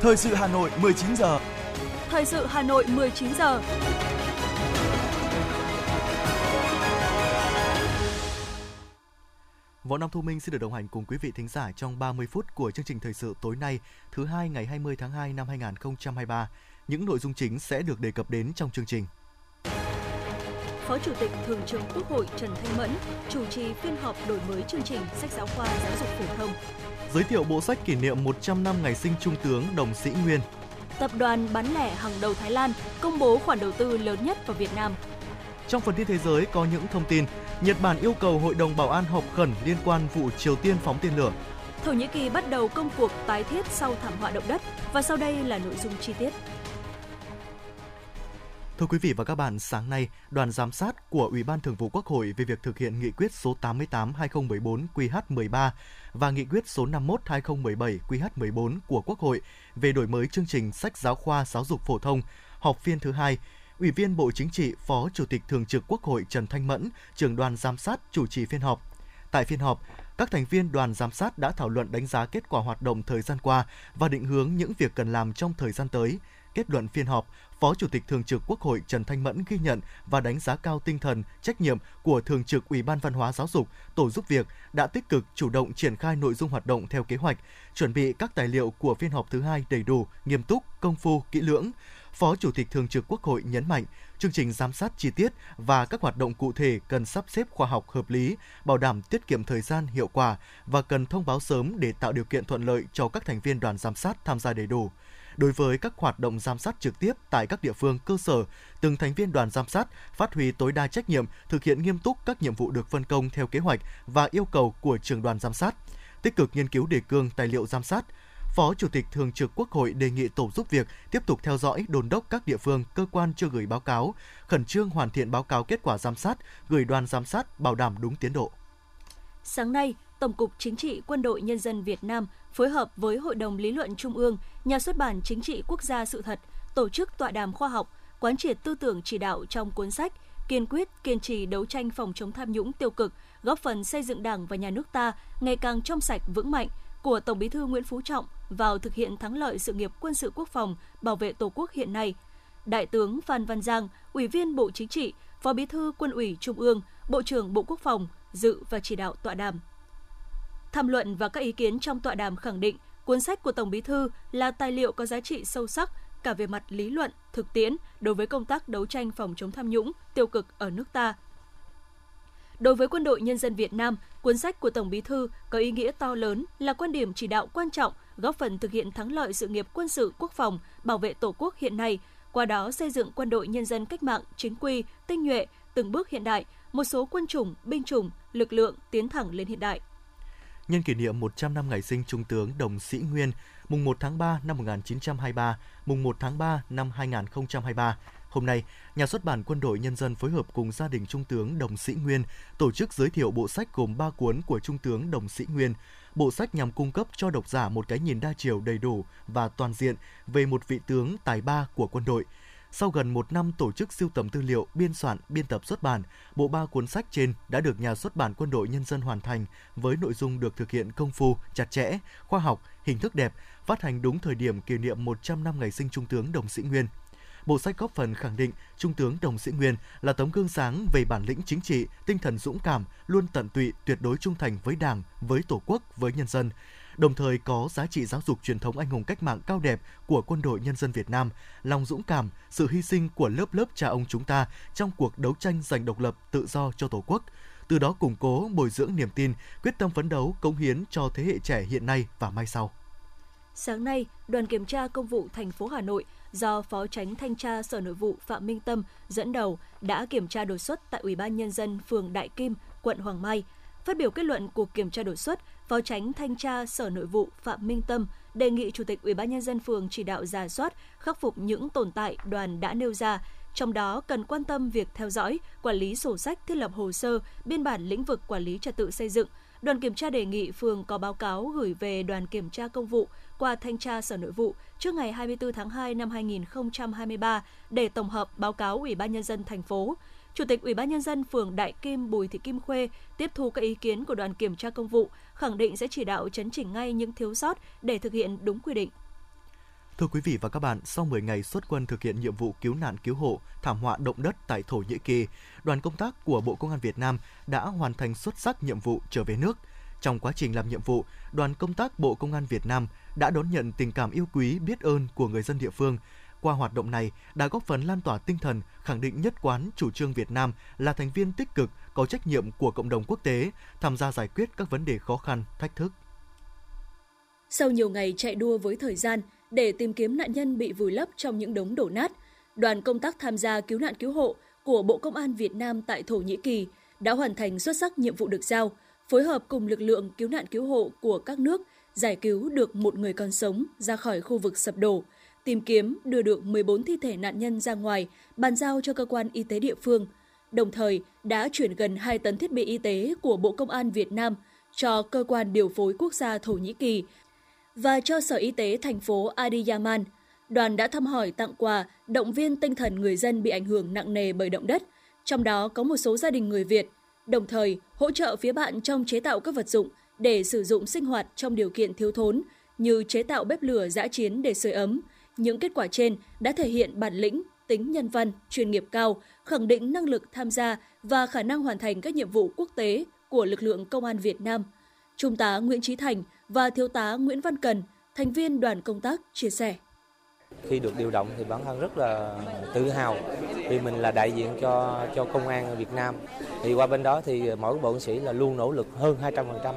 Thời sự Hà Nội 19 giờ. Thời sự Hà Nội 19 giờ. Võ Nam Thu Minh xin được đồng hành cùng quý vị thính giả trong 30 phút của chương trình thời sự tối nay, thứ hai ngày 20 tháng 2 năm 2023. Những nội dung chính sẽ được đề cập đến trong chương trình. Phó Chủ tịch Thường trực Quốc hội Trần Thanh Mẫn chủ trì phiên họp đổi mới chương trình sách giáo khoa giáo dục phổ thông. Giới thiệu bộ sách kỷ niệm 100 năm ngày sinh Trung tướng Đồng Sĩ Nguyên. Tập đoàn bán lẻ hàng đầu Thái Lan công bố khoản đầu tư lớn nhất vào Việt Nam. Trong phần tin thế giới có những thông tin, Nhật Bản yêu cầu Hội đồng Bảo an họp khẩn liên quan vụ Triều Tiên phóng tên lửa. Thổ Nhĩ Kỳ bắt đầu công cuộc tái thiết sau thảm họa động đất và sau đây là nội dung chi tiết. Thưa quý vị và các bạn, sáng nay, đoàn giám sát của Ủy ban Thường vụ Quốc hội về việc thực hiện nghị quyết số 88/2014 QH13 và nghị quyết số 51/2017 QH14 của Quốc hội về đổi mới chương trình sách giáo khoa giáo dục phổ thông, họp phiên thứ hai, Ủy viên Bộ Chính trị, Phó Chủ tịch Thường trực Quốc hội Trần Thanh Mẫn, trưởng đoàn giám sát chủ trì phiên họp. Tại phiên họp, các thành viên đoàn giám sát đã thảo luận đánh giá kết quả hoạt động thời gian qua và định hướng những việc cần làm trong thời gian tới. Kết luận phiên họp, Phó Chủ tịch Thường trực Quốc hội Trần Thanh Mẫn ghi nhận và đánh giá cao tinh thần, trách nhiệm của Thường trực Ủy ban Văn hóa Giáo dục, Tổ giúp việc đã tích cực chủ động triển khai nội dung hoạt động theo kế hoạch, chuẩn bị các tài liệu của phiên họp thứ hai đầy đủ, nghiêm túc, công phu, kỹ lưỡng. Phó Chủ tịch Thường trực Quốc hội nhấn mạnh, chương trình giám sát chi tiết và các hoạt động cụ thể cần sắp xếp khoa học hợp lý, bảo đảm tiết kiệm thời gian hiệu quả và cần thông báo sớm để tạo điều kiện thuận lợi cho các thành viên đoàn giám sát tham gia đầy đủ. Đối với các hoạt động giám sát trực tiếp tại các địa phương cơ sở, từng thành viên đoàn giám sát phát huy tối đa trách nhiệm, thực hiện nghiêm túc các nhiệm vụ được phân công theo kế hoạch và yêu cầu của trường đoàn giám sát, tích cực nghiên cứu đề cương tài liệu giám sát, Phó Chủ tịch Thường trực Quốc hội đề nghị Tổ giúp việc tiếp tục theo dõi đồn đốc các địa phương, cơ quan chưa gửi báo cáo, khẩn trương hoàn thiện báo cáo kết quả giám sát, gửi đoàn giám sát bảo đảm đúng tiến độ. Sáng nay, Tổng cục Chính trị Quân đội Nhân dân Việt Nam phối hợp với Hội đồng Lý luận Trung ương, Nhà xuất bản Chính trị Quốc gia sự thật tổ chức tọa đàm khoa học, quán triệt tư tưởng chỉ đạo trong cuốn sách kiên quyết kiên trì đấu tranh phòng chống tham nhũng tiêu cực, góp phần xây dựng Đảng và nhà nước ta ngày càng trong sạch vững mạnh của Tổng Bí thư Nguyễn Phú Trọng vào thực hiện thắng lợi sự nghiệp quân sự quốc phòng, bảo vệ Tổ quốc hiện nay. Đại tướng Phan Văn Giang, Ủy viên Bộ Chính trị, Phó Bí thư Quân ủy Trung ương, Bộ trưởng Bộ Quốc phòng dự và chỉ đạo tọa đàm. Tham luận và các ý kiến trong tọa đàm khẳng định cuốn sách của Tổng Bí thư là tài liệu có giá trị sâu sắc cả về mặt lý luận, thực tiễn đối với công tác đấu tranh phòng chống tham nhũng, tiêu cực ở nước ta. Đối với quân đội nhân dân Việt Nam, cuốn sách của Tổng Bí thư có ý nghĩa to lớn là quan điểm chỉ đạo quan trọng góp phần thực hiện thắng lợi sự nghiệp quân sự quốc phòng, bảo vệ Tổ quốc hiện nay, qua đó xây dựng quân đội nhân dân cách mạng chính quy, tinh nhuệ, từng bước hiện đại, một số quân chủng, binh chủng, lực lượng tiến thẳng lên hiện đại nhân kỷ niệm 100 năm ngày sinh Trung tướng Đồng Sĩ Nguyên, mùng 1 tháng 3 năm 1923, mùng 1 tháng 3 năm 2023. Hôm nay, Nhà xuất bản Quân đội Nhân dân phối hợp cùng gia đình Trung tướng Đồng Sĩ Nguyên tổ chức giới thiệu bộ sách gồm 3 cuốn của Trung tướng Đồng Sĩ Nguyên. Bộ sách nhằm cung cấp cho độc giả một cái nhìn đa chiều đầy đủ và toàn diện về một vị tướng tài ba của quân đội – sau gần một năm tổ chức siêu tầm tư liệu, biên soạn, biên tập xuất bản, bộ ba cuốn sách trên đã được nhà xuất bản Quân đội Nhân dân hoàn thành với nội dung được thực hiện công phu, chặt chẽ, khoa học, hình thức đẹp, phát hành đúng thời điểm kỷ niệm 100 năm ngày sinh Trung tướng Đồng Sĩ Nguyên. Bộ sách góp phần khẳng định Trung tướng Đồng Sĩ Nguyên là tấm gương sáng về bản lĩnh chính trị, tinh thần dũng cảm, luôn tận tụy, tuyệt đối trung thành với Đảng, với Tổ quốc, với nhân dân, đồng thời có giá trị giáo dục truyền thống anh hùng cách mạng cao đẹp của quân đội nhân dân Việt Nam, lòng dũng cảm, sự hy sinh của lớp lớp cha ông chúng ta trong cuộc đấu tranh giành độc lập tự do cho Tổ quốc, từ đó củng cố bồi dưỡng niềm tin, quyết tâm phấn đấu, cống hiến cho thế hệ trẻ hiện nay và mai sau. Sáng nay, đoàn kiểm tra công vụ thành phố Hà Nội do Phó Tránh Thanh tra Sở Nội vụ Phạm Minh Tâm dẫn đầu đã kiểm tra đột xuất tại Ủy ban Nhân dân phường Đại Kim, quận Hoàng Mai. Phát biểu kết luận cuộc kiểm tra đột xuất, Phó Tránh Thanh tra Sở Nội vụ Phạm Minh Tâm đề nghị Chủ tịch Ủy ban nhân dân phường chỉ đạo giả soát, khắc phục những tồn tại đoàn đã nêu ra, trong đó cần quan tâm việc theo dõi, quản lý sổ sách, thiết lập hồ sơ, biên bản lĩnh vực quản lý trật tự xây dựng. Đoàn kiểm tra đề nghị phường có báo cáo gửi về đoàn kiểm tra công vụ qua thanh tra Sở Nội vụ trước ngày 24 tháng 2 năm 2023 để tổng hợp báo cáo Ủy ban nhân dân thành phố. Chủ tịch Ủy ban nhân dân phường Đại Kim Bùi Thị Kim Khuê tiếp thu các ý kiến của đoàn kiểm tra công vụ, khẳng định sẽ chỉ đạo chấn chỉnh ngay những thiếu sót để thực hiện đúng quy định. Thưa quý vị và các bạn, sau 10 ngày xuất quân thực hiện nhiệm vụ cứu nạn cứu hộ, thảm họa động đất tại Thổ Nhĩ Kỳ, đoàn công tác của Bộ Công an Việt Nam đã hoàn thành xuất sắc nhiệm vụ trở về nước. Trong quá trình làm nhiệm vụ, đoàn công tác Bộ Công an Việt Nam đã đón nhận tình cảm yêu quý biết ơn của người dân địa phương. Qua hoạt động này đã góp phần lan tỏa tinh thần, khẳng định nhất quán chủ trương Việt Nam là thành viên tích cực, có trách nhiệm của cộng đồng quốc tế, tham gia giải quyết các vấn đề khó khăn, thách thức. Sau nhiều ngày chạy đua với thời gian để tìm kiếm nạn nhân bị vùi lấp trong những đống đổ nát, đoàn công tác tham gia cứu nạn cứu hộ của Bộ Công an Việt Nam tại Thổ Nhĩ Kỳ đã hoàn thành xuất sắc nhiệm vụ được giao, phối hợp cùng lực lượng cứu nạn cứu hộ của các nước giải cứu được một người còn sống ra khỏi khu vực sập đổ, tìm kiếm đưa được 14 thi thể nạn nhân ra ngoài, bàn giao cho cơ quan y tế địa phương, đồng thời đã chuyển gần 2 tấn thiết bị y tế của Bộ Công an Việt Nam cho cơ quan điều phối quốc gia Thổ Nhĩ Kỳ và cho Sở Y tế thành phố Adiyaman. Đoàn đã thăm hỏi tặng quà, động viên tinh thần người dân bị ảnh hưởng nặng nề bởi động đất, trong đó có một số gia đình người Việt, đồng thời hỗ trợ phía bạn trong chế tạo các vật dụng để sử dụng sinh hoạt trong điều kiện thiếu thốn như chế tạo bếp lửa giã chiến để sưởi ấm. Những kết quả trên đã thể hiện bản lĩnh, tính nhân văn, chuyên nghiệp cao, khẳng định năng lực tham gia và khả năng hoàn thành các nhiệm vụ quốc tế của lực lượng công an Việt Nam. Trung tá Nguyễn Trí Thành và Thiếu tá Nguyễn Văn Cần, thành viên đoàn công tác, chia sẻ. Khi được điều động thì bản thân rất là tự hào vì mình là đại diện cho cho công an Việt Nam. Thì qua bên đó thì mỗi bộ chiến sĩ là luôn nỗ lực hơn 200%.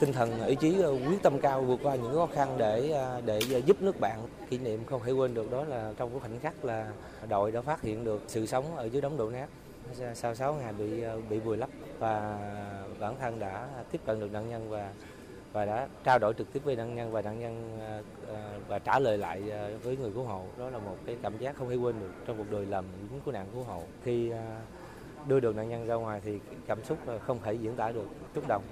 Tinh thần, ý chí ờ, quyết tâm cao vượt qua những khó khăn để ờ, để ờ, giúp nước bạn. Kỷ niệm không thể quên được đó là trong cái khoảnh khắc là đội đã phát hiện được sự sống ở dưới đống đổ nát. Sau 6 ngày bị bị vùi lấp và bản thân đã tiếp cận được nạn nhân và và đã trao đổi trực tiếp với nạn nhân và nạn nhân và trả lời lại với người cứu hộ. Đó là một cái cảm giác không thể quên được trong cuộc đời làm lính cứu nạn cứu hộ. Khi đưa được nạn nhân ra ngoài thì cảm xúc không thể diễn tả được. Xúc động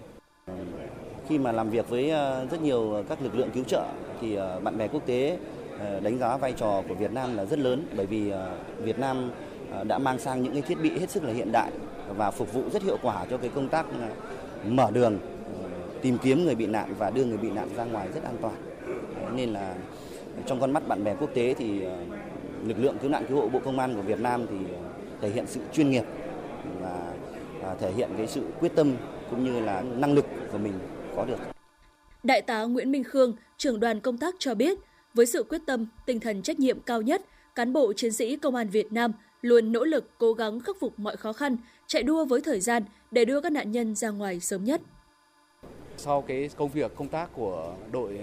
khi mà làm việc với ờ, rất nhiều các lực lượng cứu trợ thì ờ, bạn bè quốc tế ờ, đánh giá vai trò của Việt Nam là rất lớn bởi vì Việt Nam đã mang sang những cái thiết bị hết sức là hiện đại và phục vụ rất hiệu quả cho cái công tác mở đường, tìm kiếm người bị nạn và đưa người bị nạn ra ngoài rất an toàn. Nên là trong con mắt bạn bè quốc tế thì lực lượng cứu nạn cứu hộ Bộ Công an của Việt Nam thì thể hiện sự chuyên nghiệp và thể hiện cái sự quyết tâm cũng như là năng lực của mình có được. Đại tá Nguyễn Minh Khương, trưởng đoàn công tác cho biết, với sự quyết tâm, tinh thần trách nhiệm cao nhất, cán bộ chiến sĩ Công an Việt Nam luôn nỗ lực cố gắng khắc phục mọi khó khăn, chạy đua với thời gian để đưa các nạn nhân ra ngoài sớm nhất. Sau cái công việc công tác của đội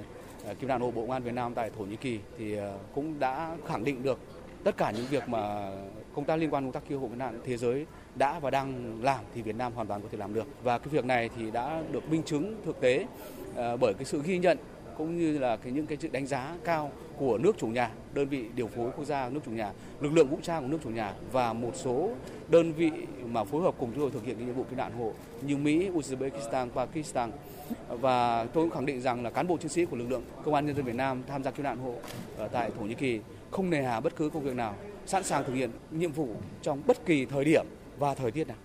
à, cứu nạn hộ Bộ Công an Việt Nam tại Thổ Nhĩ Kỳ thì à, cũng đã khẳng định được tất cả những việc mà công tác liên quan công tác cứu hộ cứu nạn thế giới đã và đang làm thì Việt Nam hoàn toàn có thể làm được. Và cái việc này thì đã được minh chứng thực tế ờ, bởi cái sự ghi nhận cũng như là cái những cái sự đánh giá cao của nước chủ nhà, đơn vị điều phối quốc gia nước chủ nhà, lực lượng vũ trang của nước chủ nhà và một số đơn vị mà phối hợp cùng chúng tôi thực hiện cái nhiệm vụ cứu nạn hộ như Mỹ, Uzbekistan, Pakistan. Và tôi cũng khẳng định rằng là cán bộ chiến sĩ của lực lượng công an nhân dân Việt Nam tham gia cứu nạn hộ tại Thổ Nhĩ Kỳ không nề hà bất cứ công việc nào, sẵn sàng thực hiện nhiệm vụ trong bất kỳ thời điểm và thời tiết nào.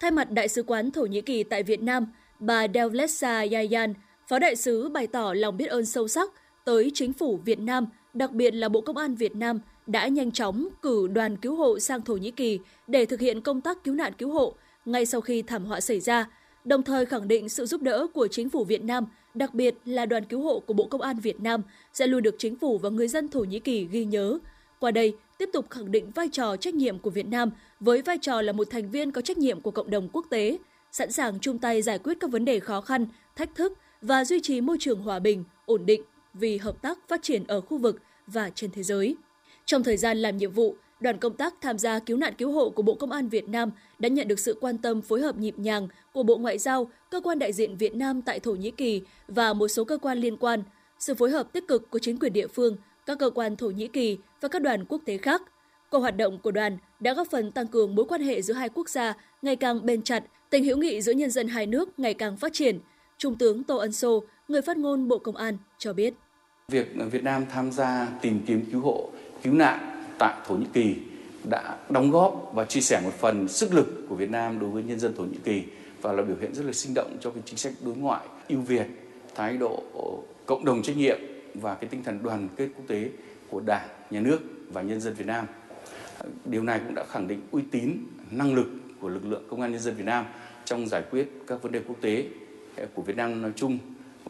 Thay mặt Đại sứ quán Thổ Nhĩ Kỳ tại Việt Nam, bà Devlesa Yayan, Phó Đại sứ bày tỏ lòng biết ơn sâu sắc tới chính phủ Việt Nam, đặc biệt là Bộ Công an Việt Nam đã nhanh chóng cử đoàn cứu hộ sang Thổ Nhĩ Kỳ để thực hiện công tác cứu nạn cứu hộ ngay sau khi thảm họa xảy ra, đồng thời khẳng định sự giúp đỡ của chính phủ Việt Nam, đặc biệt là đoàn cứu hộ của Bộ Công an Việt Nam sẽ luôn được chính phủ và người dân Thổ Nhĩ Kỳ ghi nhớ. Qua đây, tiếp tục khẳng định vai trò trách nhiệm của Việt Nam với vai trò là một thành viên có trách nhiệm của cộng đồng quốc tế, sẵn sàng chung tay giải quyết các vấn đề khó khăn, thách thức và duy trì môi trường hòa bình, ổn định vì hợp tác phát triển ở khu vực và trên thế giới. Trong thời gian làm nhiệm vụ, đoàn công tác tham gia cứu nạn cứu hộ của Bộ Công an Việt Nam đã nhận được sự quan tâm phối hợp nhịp nhàng của Bộ Ngoại giao, cơ quan đại diện Việt Nam tại Thổ Nhĩ Kỳ và một số cơ quan liên quan, sự phối hợp tích cực của chính quyền địa phương, các cơ quan Thổ Nhĩ Kỳ và các đoàn quốc tế khác. Qua hoạt động của đoàn đã góp phần tăng cường mối quan hệ giữa hai quốc gia ngày càng bền chặt, tình hữu nghị giữa nhân dân hai nước ngày càng phát triển. Trung tướng Tô Ân Sô, người phát ngôn Bộ Công an, cho biết. Việc Việt Nam tham gia tìm kiếm cứu hộ, cứu nạn tại Thổ Nhĩ Kỳ đã đóng góp và chia sẻ một phần sức lực của Việt Nam đối với nhân dân Thổ Nhĩ Kỳ và là biểu hiện rất là sinh động cho cái chính sách đối ngoại ưu việt, thái độ cộng đồng trách nhiệm và cái tinh thần đoàn kết quốc tế của Đảng, Nhà nước và nhân dân Việt Nam. Điều này cũng đã khẳng định uy tín, năng lực của lực lượng công an nhân dân Việt Nam trong giải quyết các vấn đề quốc tế của Việt Nam nói chung,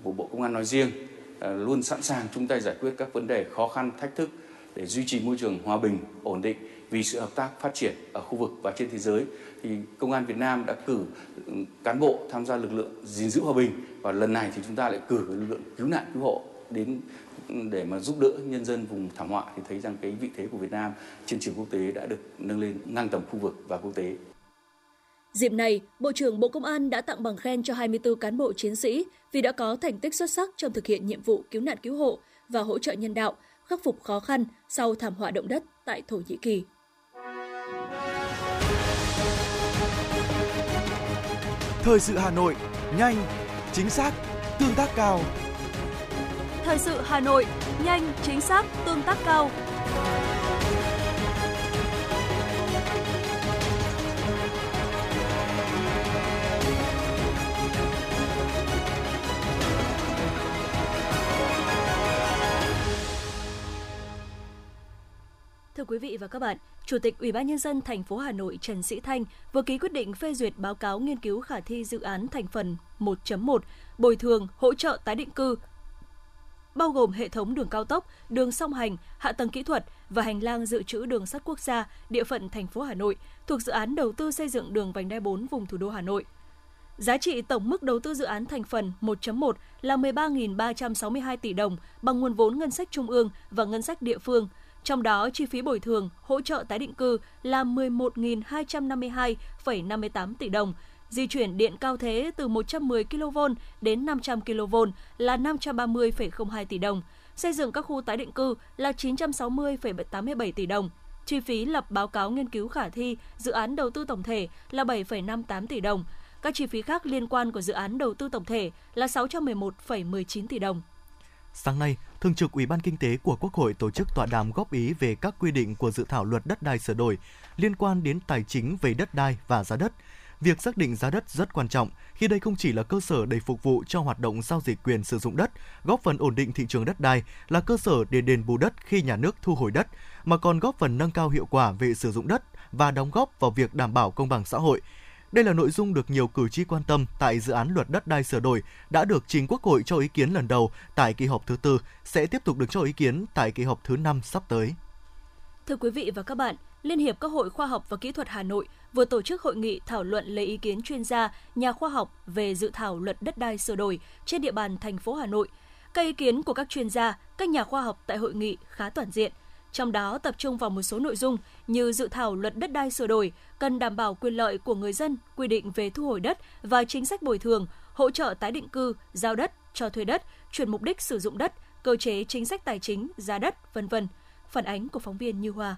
của Bộ Công an nói riêng, ờ, luôn sẵn sàng chung tay giải quyết các vấn đề khó khăn, thách thức để duy trì môi trường hòa bình, ổn định. Vì sự hợp tác phát triển ở khu vực và trên thế giới thì công an Việt Nam đã cử ừ, cán bộ tham gia lực lượng gìn giữ hòa bình. Và lần này thì chúng ta lại cử lực lượng cứu nạn cứu hộ đến ừ, để mà giúp đỡ nhân dân vùng thảm họa thì thấy rằng cái vị thế của Việt Nam trên trường quốc tế đã được nâng lên ngang tầm khu vực và quốc tế. Dịp này, Bộ trưởng Bộ Công an đã tặng bằng khen cho 24 cán bộ chiến sĩ vì đã có thành tích xuất sắc trong thực hiện nhiệm vụ cứu nạn cứu hộ và hỗ trợ nhân đạo, khắc phục khó khăn sau thảm họa động đất tại Thổ Nhĩ Kỳ. Thời sự Hà Nội, nhanh, chính xác, tương tác cao. Thời sự Hà Nội, nhanh, chính xác, tương tác cao. Thưa quý vị và các bạn, Chủ tịch Ủy ban nhân dân thành phố Hà Nội Trần Sĩ Thanh vừa ký quyết định phê duyệt báo cáo nghiên cứu khả thi dự án thành phần 1.1 bồi thường hỗ trợ tái định cư bao gồm hệ thống đường cao tốc, đường song hành, hạ tầng kỹ thuật và hành lang dự trữ đường sắt quốc gia địa phận thành phố Hà Nội thuộc dự án đầu tư xây dựng đường vành đai 4 vùng thủ đô Hà Nội. Giá trị tổng mức đầu tư dự án thành phần 1.1 là 13.362 tỷ đồng bằng nguồn vốn ngân sách trung ương và ngân sách địa phương – trong đó, chi phí bồi thường, hỗ trợ tái định cư là 11.252,58 tỷ đồng, di chuyển điện cao thế từ 110 kV đến 500 kV là 530,02 tỷ đồng, xây dựng các khu tái định cư là 960,87 tỷ đồng. Chi phí lập báo cáo nghiên cứu khả thi dự án đầu tư tổng thể là 7,58 tỷ đồng. Các chi phí khác liên quan của dự án đầu tư tổng thể là 611,19 tỷ đồng. Sáng nay, Thường trực Ủy ban Kinh tế của Quốc hội tổ chức tọa đàm góp ý về các quy định của dự thảo luật đất đai sửa đổi liên quan đến tài chính về đất đai và giá đất. Việc xác định giá đất rất quan trọng khi đây không chỉ là cơ sở để phục vụ cho hoạt động giao dịch quyền sử dụng đất, góp phần ổn định thị trường đất đai, là cơ sở để đền bù đất khi nhà nước thu hồi đất, mà còn góp phần nâng cao hiệu quả về sử dụng đất và đóng góp vào việc đảm bảo công bằng xã hội, đây là nội dung được nhiều cử tri quan tâm tại dự án luật đất đai sửa đổi đã được trình Quốc hội cho ý kiến lần đầu tại kỳ họp thứ tư, sẽ tiếp tục được cho ý kiến tại kỳ họp thứ năm sắp tới. Thưa quý vị và các bạn, Liên hiệp các hội khoa học và kỹ thuật Hà Nội vừa tổ chức hội nghị thảo luận lấy ý kiến chuyên gia, nhà khoa học về dự thảo luật đất đai sửa đổi trên địa bàn thành phố Hà Nội. Các ý kiến của các chuyên gia, các nhà khoa học tại hội nghị khá toàn diện – trong đó tập trung vào một số nội dung như dự thảo luật đất đai sửa đổi cần đảm bảo quyền lợi của người dân, quy định về thu hồi đất và chính sách bồi thường, hỗ trợ tái định cư, giao đất, cho thuê đất, chuyển mục đích sử dụng đất, cơ chế chính sách tài chính, giá đất, vân vân. Phản ánh của phóng viên Như Hoa.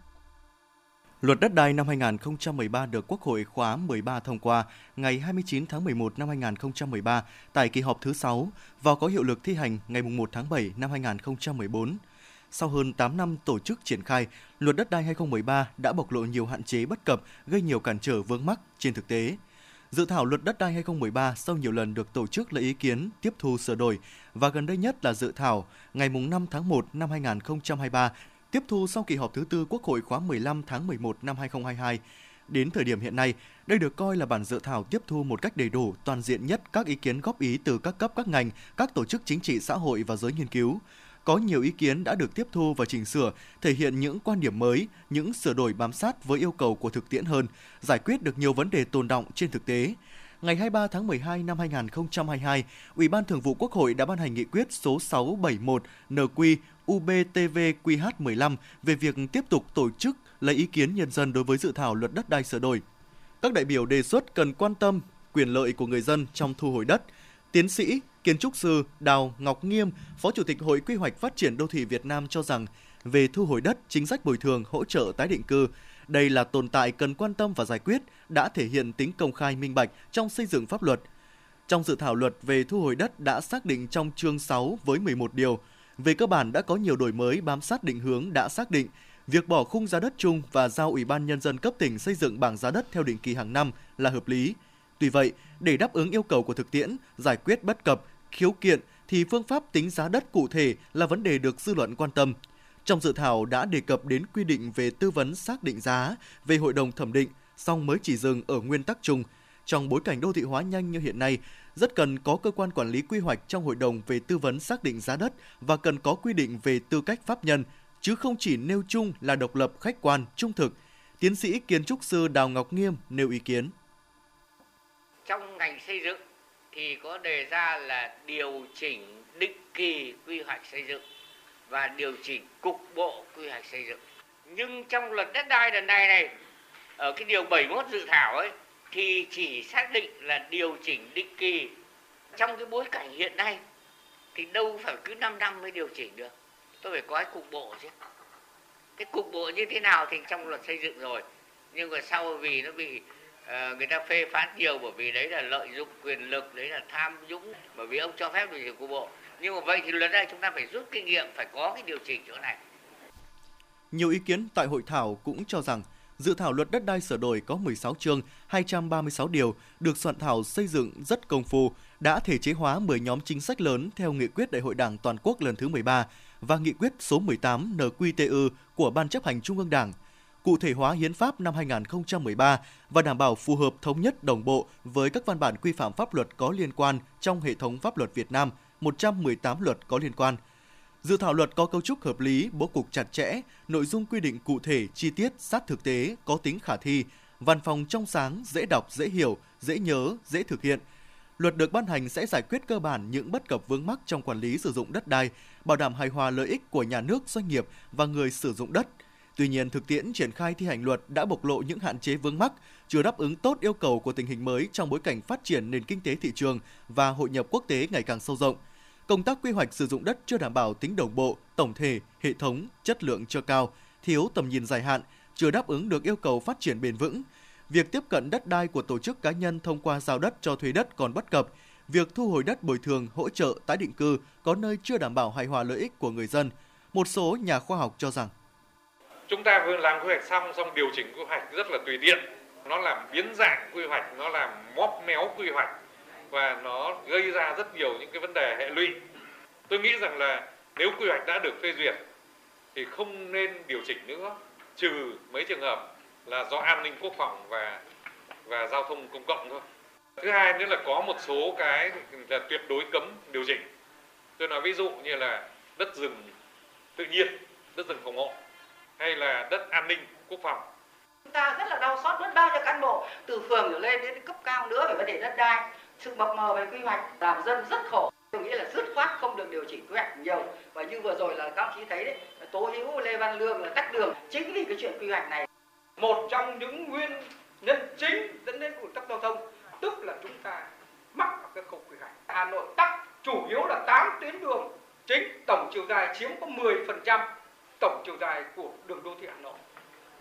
Luật đất đai năm 2013 được Quốc hội khóa 13 thông qua ngày 29 tháng 11 năm 2013 tại kỳ họp thứ 6 và có hiệu lực thi hành ngày 1 tháng 7 năm 2014 sau hơn 8 năm tổ chức triển khai, luật đất đai 2013 đã bộc lộ nhiều hạn chế bất cập, gây nhiều cản trở vướng mắc trên thực tế. Dự thảo luật đất đai 2013 sau nhiều lần được tổ chức lấy ý kiến, tiếp thu sửa đổi và gần đây nhất là dự thảo ngày 5 tháng 1 năm 2023 tiếp thu sau kỳ họp thứ tư Quốc hội khóa 15 tháng 11 năm 2022. Đến thời điểm hiện nay, đây được coi là bản dự thảo tiếp thu một cách đầy đủ, toàn diện nhất các ý kiến góp ý từ các cấp các ngành, các tổ chức chính trị xã hội và giới nghiên cứu có nhiều ý kiến đã được tiếp thu và chỉnh sửa, thể hiện những quan điểm mới, những sửa đổi bám sát với yêu cầu của thực tiễn hơn, giải quyết được nhiều vấn đề tồn động trên thực tế. Ngày 23 tháng 12 năm 2022, Ủy ban Thường vụ Quốc hội đã ban hành nghị quyết số 671 NQ UBTVQH 15 về việc tiếp tục tổ chức lấy ý kiến nhân dân đối với dự thảo luật đất đai sửa đổi. Các đại biểu đề xuất cần quan tâm quyền lợi của người dân trong thu hồi đất. Tiến sĩ Kiến trúc sư Đào Ngọc Nghiêm, Phó Chủ tịch Hội Quy hoạch Phát triển Đô thị Việt Nam cho rằng, về thu hồi đất, chính sách bồi thường, hỗ trợ tái định cư, đây là tồn tại cần quan tâm và giải quyết, đã thể hiện tính công khai minh bạch trong xây dựng pháp luật. Trong dự thảo luật về thu hồi đất đã xác định trong chương 6 với 11 điều, về cơ bản đã có nhiều đổi mới bám sát định hướng đã xác định, việc bỏ khung giá đất chung và giao Ủy ban Nhân dân cấp tỉnh xây dựng bảng giá đất theo định kỳ hàng năm là hợp lý. Tuy vậy, để đáp ứng yêu cầu của thực tiễn, giải quyết bất cập, khiếu kiện thì phương pháp tính giá đất cụ thể là vấn đề được dư luận quan tâm. Trong dự thảo đã đề cập đến quy định về tư vấn xác định giá, về hội đồng thẩm định, song mới chỉ dừng ở nguyên tắc chung. Trong bối cảnh đô thị hóa nhanh như hiện nay, rất cần có cơ quan quản lý quy hoạch trong hội đồng về tư vấn xác định giá đất và cần có quy định về tư cách pháp nhân, chứ không chỉ nêu chung là độc lập, khách quan, trung thực. Tiến sĩ kiến trúc sư Đào Ngọc Nghiêm nêu ý kiến. Trong ngành xây dựng thì có đề ra là điều chỉnh định kỳ quy hoạch xây dựng và điều chỉnh cục bộ quy hoạch xây dựng. Nhưng trong luật đất đai lần này này ở cái điều 71 dự thảo ấy thì chỉ xác định là điều chỉnh định kỳ trong cái bối cảnh hiện nay thì đâu phải cứ 5 năm mới điều chỉnh được. Tôi phải có cái cục bộ chứ. Cái cục bộ như thế nào thì trong luật xây dựng rồi. Nhưng mà sau vì nó bị uh, người ta phê phán nhiều bởi vì đấy là lợi dụng quyền lực, đấy là tham nhũng bởi vì ông cho phép điều chỉnh cục bộ. Nhưng mà vậy thì lần này chúng ta phải rút kinh nghiệm phải có cái điều chỉnh chỗ này. Nhiều ý kiến tại hội thảo cũng cho rằng dự thảo luật đất đai sửa đổi có 16 chương, 236 điều, được soạn thảo xây dựng rất công phu, đã thể chế hóa 10 nhóm chính sách lớn theo nghị quyết Đại hội Đảng toàn quốc lần thứ 13 và nghị quyết số 18 NQTU của Ban chấp hành Trung ương Đảng, cụ thể hóa hiến pháp năm 2013 và đảm bảo phù hợp thống nhất đồng bộ với các văn bản quy phạm pháp luật có liên quan trong hệ thống pháp luật Việt Nam, 118 luật có liên quan – Dự thảo luật có cấu trúc hợp lý, bố cục chặt chẽ, nội dung quy định cụ thể, chi tiết, sát thực tế, có tính khả thi, văn phòng trong sáng, dễ đọc, dễ hiểu, dễ nhớ, dễ thực hiện. Luật được ban hành sẽ giải quyết cơ bản những bất cập vướng mắc trong quản lý sử dụng đất đai, bảo đảm hài hòa lợi ích của nhà nước, doanh nghiệp và người sử dụng đất. Tuy nhiên, thực tiễn triển khai thi hành luật đã bộc lộ những hạn chế vướng mắc, chưa đáp ứng tốt yêu cầu của tình hình mới trong bối cảnh phát triển nền kinh tế thị trường và hội nhập quốc tế ngày càng sâu rộng – công tác quy hoạch sử dụng đất chưa đảm bảo tính đồng bộ, tổng thể, hệ thống, chất lượng chưa cao, thiếu tầm nhìn dài hạn, chưa đáp ứng được yêu cầu phát triển bền vững. Việc tiếp cận đất đai của tổ chức cá nhân thông qua giao đất cho thuê đất còn bất cập, việc thu hồi đất bồi thường, hỗ trợ tái định cư có nơi chưa đảm bảo hài hòa lợi ích của người dân. Một số nhà khoa học cho rằng chúng ta vừa làm quy hoạch xong xong điều chỉnh quy hoạch rất là tùy tiện nó làm biến dạng quy hoạch nó làm móp méo quy hoạch và nó gây ra rất nhiều những cái vấn đề hệ lụy. Tôi nghĩ rằng là nếu quy hoạch đã được phê duyệt thì không nên điều chỉnh nữa, trừ mấy trường hợp là do an ninh quốc phòng và và giao thông công cộng thôi. Thứ hai nữa là có một số cái là tuyệt đối cấm điều chỉnh. Tôi nói ví dụ như là đất rừng tự nhiên, đất rừng phòng hộ, hay là đất an ninh quốc phòng. Chúng ta rất là đau xót rất bao nhiêu cán bộ, từ phường trở lên đến cấp cao nữa về vấn đề đất đai sự mập mờ về quy hoạch làm dân rất khổ. Tôi nghĩ là dứt khoát không được điều chỉnh quy hoạch nhiều. Và như vừa rồi là các ông chí thấy đấy tố hữu, lê văn lương là tắt đường. Chính vì cái chuyện quy hoạch này, một trong những nguyên nhân chính dẫn đến ủn tắc giao thông, tức là chúng ta mắc vào cái khâu quy hoạch. Hà nội tắc chủ yếu là 8 tuyến đường. Chính tổng chiều dài chiếm có 10% tổng chiều dài của đường đô thị hà nội.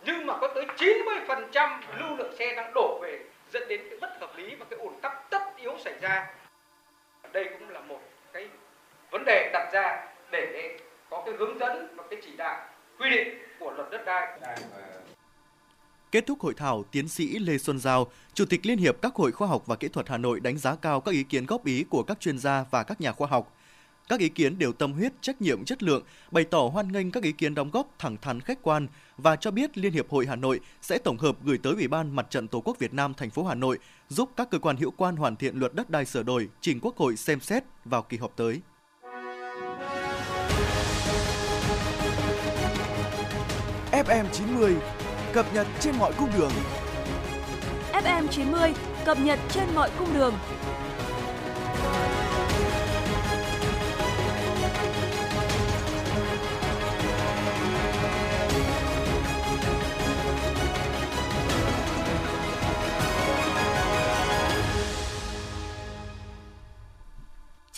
Nhưng mà có tới 90% lưu lượng xe đang đổ về dẫn đến cái bất hợp lý và cái ủn tắc tất yếu xảy ra đây cũng là một cái vấn đề đặt ra để có cái hướng dẫn và cái chỉ đạo quy định của luật đất đai Kết thúc hội thảo, tiến sĩ Lê Xuân Giao, Chủ tịch Liên hiệp các hội khoa học và kỹ thuật Hà Nội đánh giá cao các ý kiến góp ý của các chuyên gia và các nhà khoa học. Các ý kiến đều tâm huyết, trách nhiệm, chất lượng, bày tỏ hoan nghênh các ý kiến đóng góp thẳng thắn khách quan và cho biết Liên hiệp hội Hà Nội sẽ tổng hợp gửi tới Ủy ban Mặt trận Tổ quốc Việt Nam thành phố Hà Nội giúp các cơ quan hữu quan hoàn thiện luật đất đai sửa đổi trình Quốc hội xem xét vào kỳ họp tới. FM 90 cập nhật trên mọi cung đường. FM 90 cập nhật trên mọi cung đường.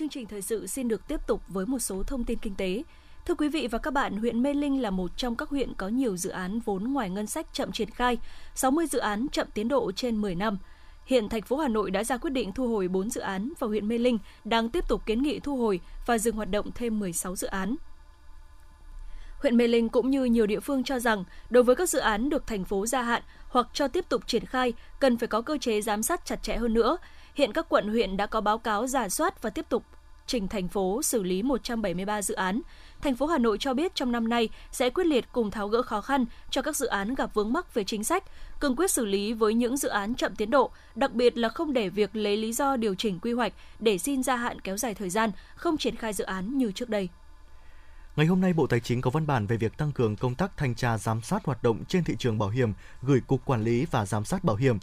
Chương trình thời sự xin được tiếp tục với một số thông tin kinh tế. Thưa quý vị và các bạn, huyện Mê Linh là một trong các huyện có nhiều dự án vốn ngoài ngân sách chậm triển khai, 60 dự án chậm tiến độ trên 10 năm. Hiện thành phố Hà Nội đã ra quyết định thu hồi 4 dự án và huyện Mê Linh đang tiếp tục kiến nghị thu hồi và dừng hoạt động thêm 16 dự án. Huyện Mê Linh cũng như nhiều địa phương cho rằng, đối với các dự án được thành phố gia hạn hoặc cho tiếp tục triển khai, cần phải có cơ chế giám sát chặt chẽ hơn nữa. Hiện các quận huyện đã có báo cáo giả soát và tiếp tục trình thành phố xử lý 173 dự án. Thành phố Hà Nội cho biết trong năm nay sẽ quyết liệt cùng tháo gỡ khó khăn cho các dự án gặp vướng mắc về chính sách, cương quyết xử lý với những dự án chậm tiến độ, đặc biệt là không để việc lấy lý do điều chỉnh quy hoạch để xin gia hạn kéo dài thời gian, không triển khai dự án như trước đây. Ngày hôm nay, Bộ Tài chính có văn bản về việc tăng cường công tác thanh tra giám sát hoạt động trên thị trường bảo hiểm gửi Cục Quản lý và Giám sát Bảo hiểm.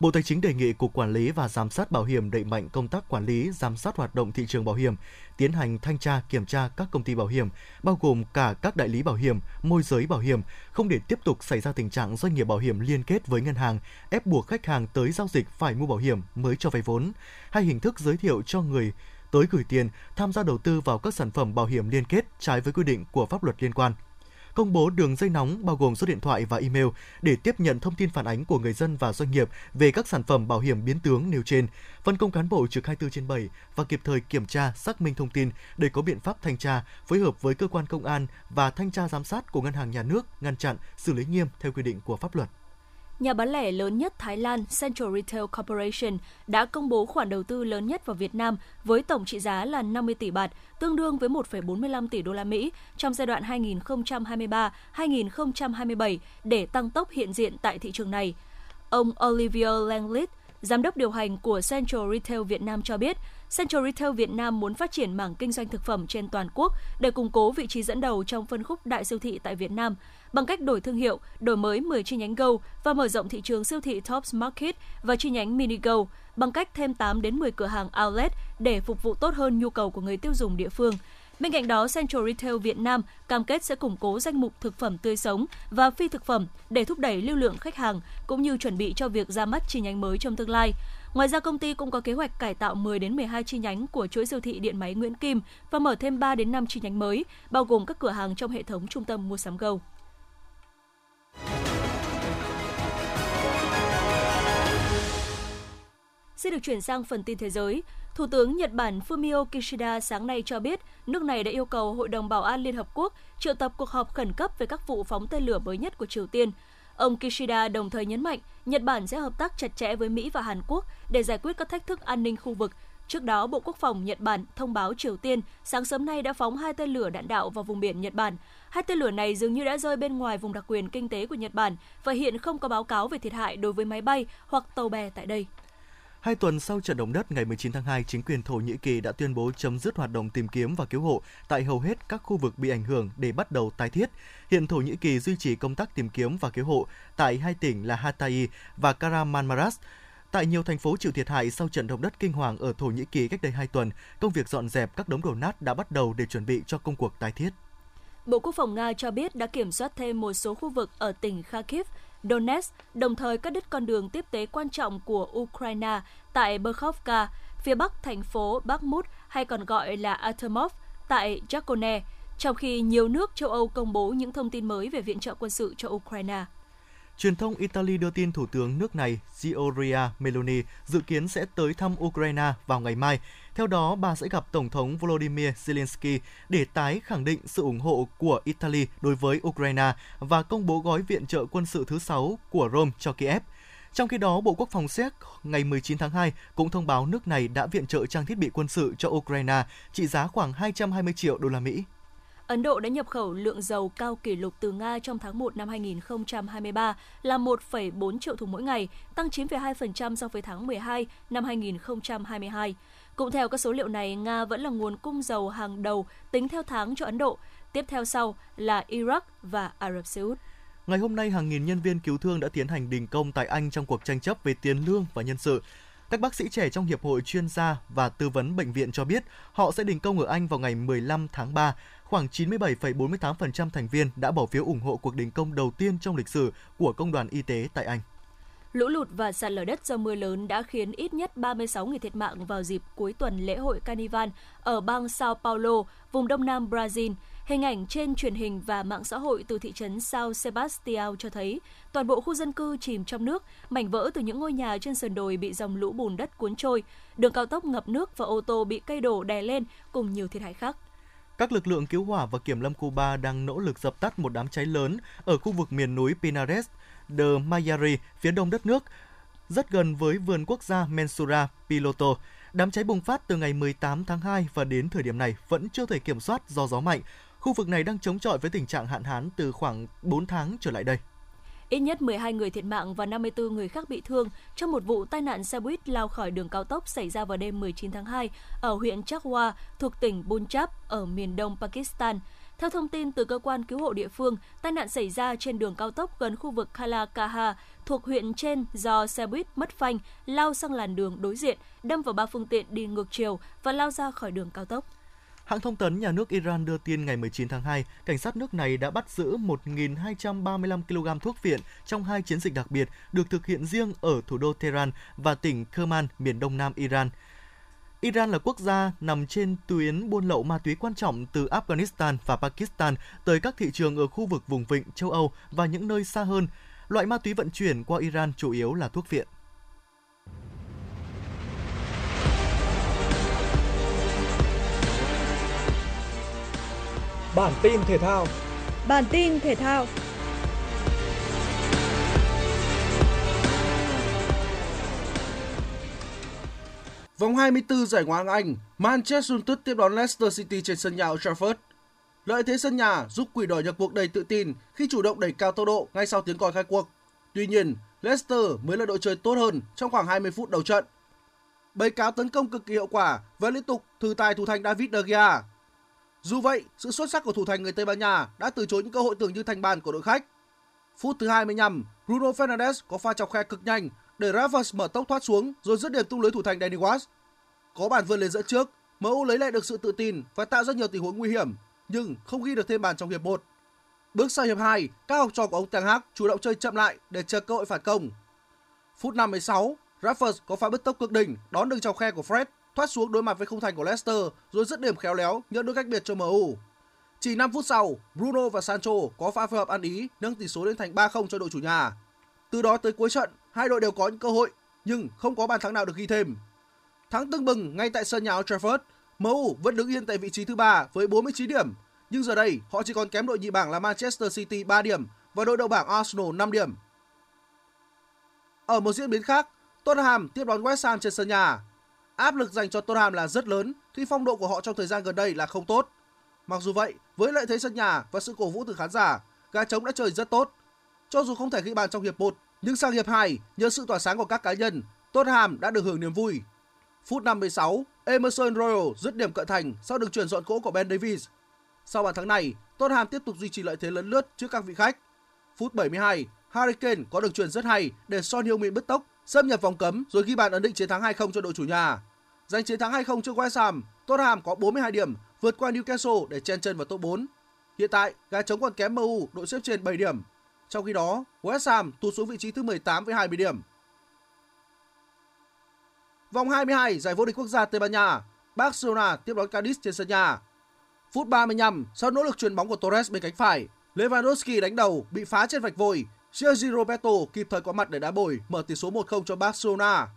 Bộ Tài chính đề nghị Cục Quản lý và Giám sát Bảo hiểm đẩy mạnh công tác quản lý, giám sát hoạt động thị trường bảo hiểm, tiến hành thanh tra, kiểm tra các công ty bảo hiểm, bao gồm cả các đại lý bảo hiểm, môi giới bảo hiểm, không để tiếp tục xảy ra tình trạng doanh nghiệp bảo hiểm liên kết với ngân hàng, ép buộc khách hàng tới giao dịch phải mua bảo hiểm mới cho vay vốn, hay hình thức giới thiệu cho người tới gửi tiền, tham gia đầu tư vào các sản phẩm bảo hiểm liên kết trái với quy định của pháp luật liên quan công bố đường dây nóng bao gồm số điện thoại và email để tiếp nhận thông tin phản ánh của người dân và doanh nghiệp về các sản phẩm bảo hiểm biến tướng nêu trên, phân công cán bộ trực 24 trên 7 và kịp thời kiểm tra, xác minh thông tin để có biện pháp thanh tra, phối hợp với cơ quan công an và thanh tra giám sát của ngân hàng nhà nước ngăn chặn, xử lý nghiêm theo quy định của pháp luật. Nhà bán lẻ lớn nhất Thái Lan Central Retail Corporation đã công bố khoản đầu tư lớn nhất vào Việt Nam với tổng trị giá là 50 tỷ bạt, tương đương với 1,45 tỷ đô la Mỹ trong giai đoạn 2023-2027 để tăng tốc hiện diện tại thị trường này. Ông Olivier Langlet giám đốc điều hành của Central Retail Việt Nam cho biết, Central Retail Việt Nam muốn phát triển mảng kinh doanh thực phẩm trên toàn quốc để củng cố vị trí dẫn đầu trong phân khúc đại siêu thị tại Việt Nam bằng cách đổi thương hiệu, đổi mới 10 chi nhánh Go và mở rộng thị trường siêu thị Tops Market và chi nhánh Mini Go bằng cách thêm 8 đến 10 cửa hàng outlet để phục vụ tốt hơn nhu cầu của người tiêu dùng địa phương. Bên cạnh đó, Central Retail Việt Nam cam kết sẽ củng cố danh mục thực phẩm tươi sống và phi thực phẩm để thúc đẩy lưu lượng khách hàng cũng như chuẩn bị cho việc ra mắt chi nhánh mới trong tương lai. Ngoài ra công ty cũng có kế hoạch cải tạo 10 đến 12 chi nhánh của chuỗi siêu thị điện máy Nguyễn Kim và mở thêm 3 đến 5 chi nhánh mới, bao gồm các cửa hàng trong hệ thống trung tâm mua sắm Go. Xin được chuyển sang phần tin thế giới. Thủ tướng Nhật Bản Fumio Kishida sáng nay cho biết nước này đã yêu cầu Hội đồng Bảo an Liên Hợp Quốc triệu tập cuộc họp khẩn cấp về các vụ phóng tên lửa mới nhất của Triều Tiên. Ông Kishida đồng thời nhấn mạnh Nhật Bản sẽ hợp tác chặt chẽ với Mỹ và Hàn Quốc để giải quyết các thách thức an ninh khu vực. Trước đó, Bộ Quốc phòng Nhật Bản thông báo Triều Tiên sáng sớm nay đã phóng hai tên lửa đạn đạo vào vùng biển Nhật Bản. Hai tên lửa này dường như đã rơi bên ngoài vùng đặc quyền kinh tế của Nhật Bản và hiện không có báo cáo về thiệt hại đối với máy bay hoặc tàu bè tại đây. Hai tuần sau trận động đất ngày 19 tháng 2, chính quyền Thổ Nhĩ Kỳ đã tuyên bố chấm dứt hoạt động tìm kiếm và cứu hộ tại hầu hết các khu vực bị ảnh hưởng để bắt đầu tái thiết. Hiện Thổ Nhĩ Kỳ duy trì công tác tìm kiếm và cứu hộ tại hai tỉnh là Hatay và Karamanmaras. Tại nhiều thành phố chịu thiệt hại sau trận động đất kinh hoàng ở Thổ Nhĩ Kỳ cách đây 2 tuần, công việc dọn dẹp các đống đổ nát đã bắt đầu để chuẩn bị cho công cuộc tái thiết. Bộ Quốc phòng Nga cho biết đã kiểm soát thêm một số khu vực ở tỉnh Kharkiv, Donetsk, đồng thời cắt đứt con đường tiếp tế quan trọng của Ukraine tại Berkhovka, phía bắc thành phố Bakhmut hay còn gọi là Atomov tại Jakone, trong khi nhiều nước châu Âu công bố những thông tin mới về viện trợ quân sự cho Ukraine. Truyền thông Italy đưa tin Thủ tướng nước này Giorgia Meloni dự kiến sẽ tới thăm Ukraine vào ngày mai. Theo đó, bà sẽ gặp Tổng thống Volodymyr Zelensky để tái khẳng định sự ủng hộ của Italy đối với Ukraine và công bố gói viện trợ quân sự thứ 6 của Rome cho Kiev. Trong khi đó, Bộ Quốc phòng Séc ngày 19 tháng 2 cũng thông báo nước này đã viện trợ trang thiết bị quân sự cho Ukraine trị giá khoảng 220 triệu đô la Mỹ. Ấn Độ đã nhập khẩu lượng dầu cao kỷ lục từ Nga trong tháng 1 năm 2023 là 1,4 triệu thùng mỗi ngày, tăng 9,2% so với tháng 12 năm 2022. Cũng theo các số liệu này, Nga vẫn là nguồn cung dầu hàng đầu tính theo tháng cho Ấn Độ. Tiếp theo sau là Iraq và Ả Rập Xê Út. Ngày hôm nay, hàng nghìn nhân viên cứu thương đã tiến hành đình công tại Anh trong cuộc tranh chấp về tiền lương và nhân sự. Các bác sĩ trẻ trong Hiệp hội chuyên gia và tư vấn bệnh viện cho biết họ sẽ đình công ở Anh vào ngày 15 tháng 3. Khoảng 97,48% thành viên đã bỏ phiếu ủng hộ cuộc đình công đầu tiên trong lịch sử của công đoàn y tế tại Anh. Lũ lụt và sạt lở đất do mưa lớn đã khiến ít nhất 36 người thiệt mạng vào dịp cuối tuần lễ hội Carnival ở bang Sao Paulo, vùng đông nam Brazil. Hình ảnh trên truyền hình và mạng xã hội từ thị trấn Sao Sebastião cho thấy toàn bộ khu dân cư chìm trong nước, mảnh vỡ từ những ngôi nhà trên sườn đồi bị dòng lũ bùn đất cuốn trôi, đường cao tốc ngập nước và ô tô bị cây đổ đè lên cùng nhiều thiệt hại khác. Các lực lượng cứu hỏa và kiểm lâm Cuba đang nỗ lực dập tắt một đám cháy lớn ở khu vực miền núi Pinares de Mayari, phía đông đất nước, rất gần với vườn quốc gia Mensura Piloto. Đám cháy bùng phát từ ngày 18 tháng 2 và đến thời điểm này vẫn chưa thể kiểm soát do gió mạnh. Khu vực này đang chống chọi với tình trạng hạn hán từ khoảng 4 tháng trở lại đây. Ít nhất 12 người thiệt mạng và 54 người khác bị thương trong một vụ tai nạn xe buýt lao khỏi đường cao tốc xảy ra vào đêm 19 tháng 2 ở huyện Chakwa thuộc tỉnh Punjab ở miền đông Pakistan. Theo thông tin từ cơ quan cứu hộ địa phương, tai nạn xảy ra trên đường cao tốc gần khu vực Kala Kaha thuộc huyện trên do xe buýt mất phanh lao sang làn đường đối diện, đâm vào ba phương tiện đi ngược chiều và lao ra khỏi đường cao tốc. Hãng thông tấn nhà nước Iran đưa tin ngày 19 tháng 2, cảnh sát nước này đã bắt giữ 1.235 kg thuốc viện trong hai chiến dịch đặc biệt được thực hiện riêng ở thủ đô Tehran và tỉnh Kerman, miền đông nam Iran. Iran là quốc gia nằm trên tuyến buôn lậu ma túy quan trọng từ Afghanistan và Pakistan tới các thị trường ở khu vực vùng vịnh châu Âu và những nơi xa hơn. Loại ma túy vận chuyển qua Iran chủ yếu là thuốc viện. Bản tin thể thao. Bản tin thể thao. Vòng 24 giải Ngoại hạng Anh, Manchester United tiếp đón Leicester City trên sân nhà Old Trafford. Lợi thế sân nhà giúp quỷ đỏ nhập cuộc đầy tự tin khi chủ động đẩy cao tốc độ ngay sau tiếng còi khai cuộc. Tuy nhiên, Leicester mới là đội chơi tốt hơn trong khoảng 20 phút đầu trận. Bầy cáo tấn công cực kỳ hiệu quả và liên tục thử tài thủ thành David De Gea. Dù vậy, sự xuất sắc của thủ thành người Tây Ban Nha đã từ chối những cơ hội tưởng như thành bàn của đội khách. Phút thứ 25, Bruno Fernandes có pha chọc khe cực nhanh để Ramos mở tốc thoát xuống rồi dứt điểm tung lưới thủ thành Danny Watts. Có bàn vươn lên dẫn trước, MU lấy lại được sự tự tin và tạo ra nhiều tình huống nguy hiểm, nhưng không ghi được thêm bàn trong hiệp 1. Bước sang hiệp 2, các học trò của ông Ten Hag chủ động chơi chậm lại để chờ cơ hội phản công. Phút 56, Raffers có pha bứt tốc cực đỉnh đón đường chọc khe của Fred thoát xuống đối mặt với khung thành của Leicester rồi dứt điểm khéo léo nhận được cách biệt cho MU. Chỉ 5 phút sau, Bruno và Sancho có pha phối hợp ăn ý nâng tỷ số lên thành 3-0 cho đội chủ nhà. Từ đó tới cuối trận, hai đội đều có những cơ hội nhưng không có bàn thắng nào được ghi thêm. Thắng tưng bừng ngay tại sân nhà Old Trafford, MU vẫn đứng yên tại vị trí thứ ba với 49 điểm, nhưng giờ đây họ chỉ còn kém đội nhị bảng là Manchester City 3 điểm và đội đầu bảng Arsenal 5 điểm. Ở một diễn biến khác, Tottenham tiếp đón West Ham trên sân nhà. Áp lực dành cho Tottenham là rất lớn khi phong độ của họ trong thời gian gần đây là không tốt. Mặc dù vậy, với lợi thế sân nhà và sự cổ vũ từ khán giả, gà trống đã chơi rất tốt. Cho dù không thể ghi bàn trong hiệp 1, nhưng sang hiệp 2, nhờ sự tỏa sáng của các cá nhân, Tottenham đã được hưởng niềm vui. Phút 56, Emerson Royal dứt điểm cận thành sau đường chuyển dọn cỗ của Ben Davies. Sau bàn thắng này, Tottenham tiếp tục duy trì lợi thế lấn lướt trước các vị khách. Phút 72, Harry Kane có đường truyền rất hay để Son Heung-min bứt tốc, xâm nhập vòng cấm rồi ghi bàn ấn định chiến thắng 2-0 cho đội chủ nhà. Giành chiến thắng 2-0 trước West Ham, Tottenham có 42 điểm, vượt qua Newcastle để chen chân vào top 4. Hiện tại, gà trống còn kém MU đội xếp trên 7 điểm. Trong khi đó, West Ham tụt xuống vị trí thứ 18 với 20 điểm. Vòng 22 giải vô địch quốc gia Tây Ban Nha, Barcelona tiếp đón Cadiz trên sân nhà. Phút 35, sau nỗ lực chuyền bóng của Torres bên cánh phải, Lewandowski đánh đầu bị phá trên vạch vôi. Sergio Roberto kịp thời có mặt để đá bồi, mở tỷ số 1-0 cho Barcelona.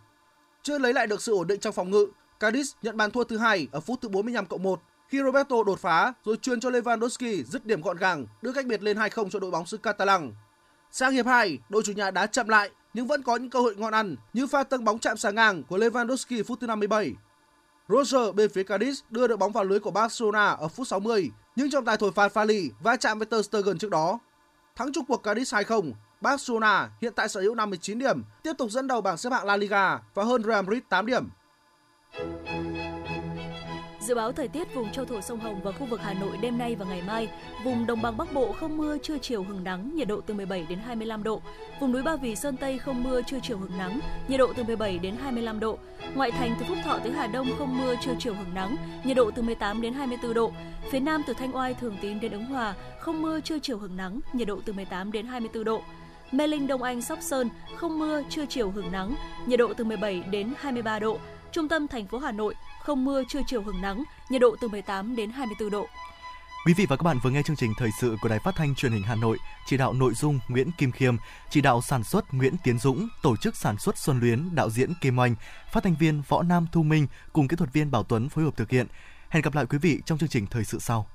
Chưa lấy lại được sự ổn định trong phòng ngự, Cadiz nhận bàn thua thứ hai ở phút thứ 45 cộng 1 khi Roberto đột phá rồi truyền cho Lewandowski dứt điểm gọn gàng, đưa cách biệt lên 2-0 cho đội bóng xứ Catalan. Sang hiệp 2, đội chủ nhà đá chậm lại nhưng vẫn có những cơ hội ngon ăn như pha tâng bóng chạm xà ngang của Lewandowski phút thứ 57. Roger bên phía Cadiz đưa đội bóng vào lưới của Barcelona ở phút 60 nhưng trọng tài thổi phạt pha lì va chạm với Ter Stegen trước đó. Thắng chung cuộc Cadiz 2-0, Barcelona hiện tại sở hữu 59 điểm, tiếp tục dẫn đầu bảng xếp hạng La Liga và hơn Real Madrid 8 điểm. Dự báo thời tiết vùng châu thổ sông Hồng và khu vực Hà Nội đêm nay và ngày mai, vùng đồng bằng Bắc Bộ không mưa, trưa chiều hứng nắng, nhiệt độ từ 17 đến 25 độ. Vùng núi Ba Vì Sơn Tây không mưa, trưa chiều hứng nắng, nhiệt độ từ 17 đến 25 độ. Ngoại thành từ Phúc Thọ tới Hà Đông không mưa, trưa chiều hứng nắng, nhiệt độ từ 18 đến 24 độ. Phía Nam từ Thanh Oai, Thường Tín đến Ứng Hòa không mưa, trưa chiều hứng nắng, nhiệt độ từ 18 đến 24 độ. Mê Linh Đông Anh Sóc Sơn không mưa, trưa chiều hứng nắng, nhiệt độ từ 17 đến 23 độ. Trung tâm thành phố Hà Nội không mưa, trưa chiều hứng nắng, nhiệt độ từ 18 đến 24 độ. Quý vị và các bạn vừa nghe chương trình thời sự của Đài Phát thanh Truyền hình Hà Nội, chỉ đạo nội dung Nguyễn Kim Khiêm, chỉ đạo sản xuất Nguyễn Tiến Dũng, tổ chức sản xuất Xuân Luyến, đạo diễn Kim Oanh, phát thanh viên Võ Nam Thu Minh cùng kỹ thuật viên Bảo Tuấn phối hợp thực hiện. Hẹn gặp lại quý vị trong chương trình thời sự sau.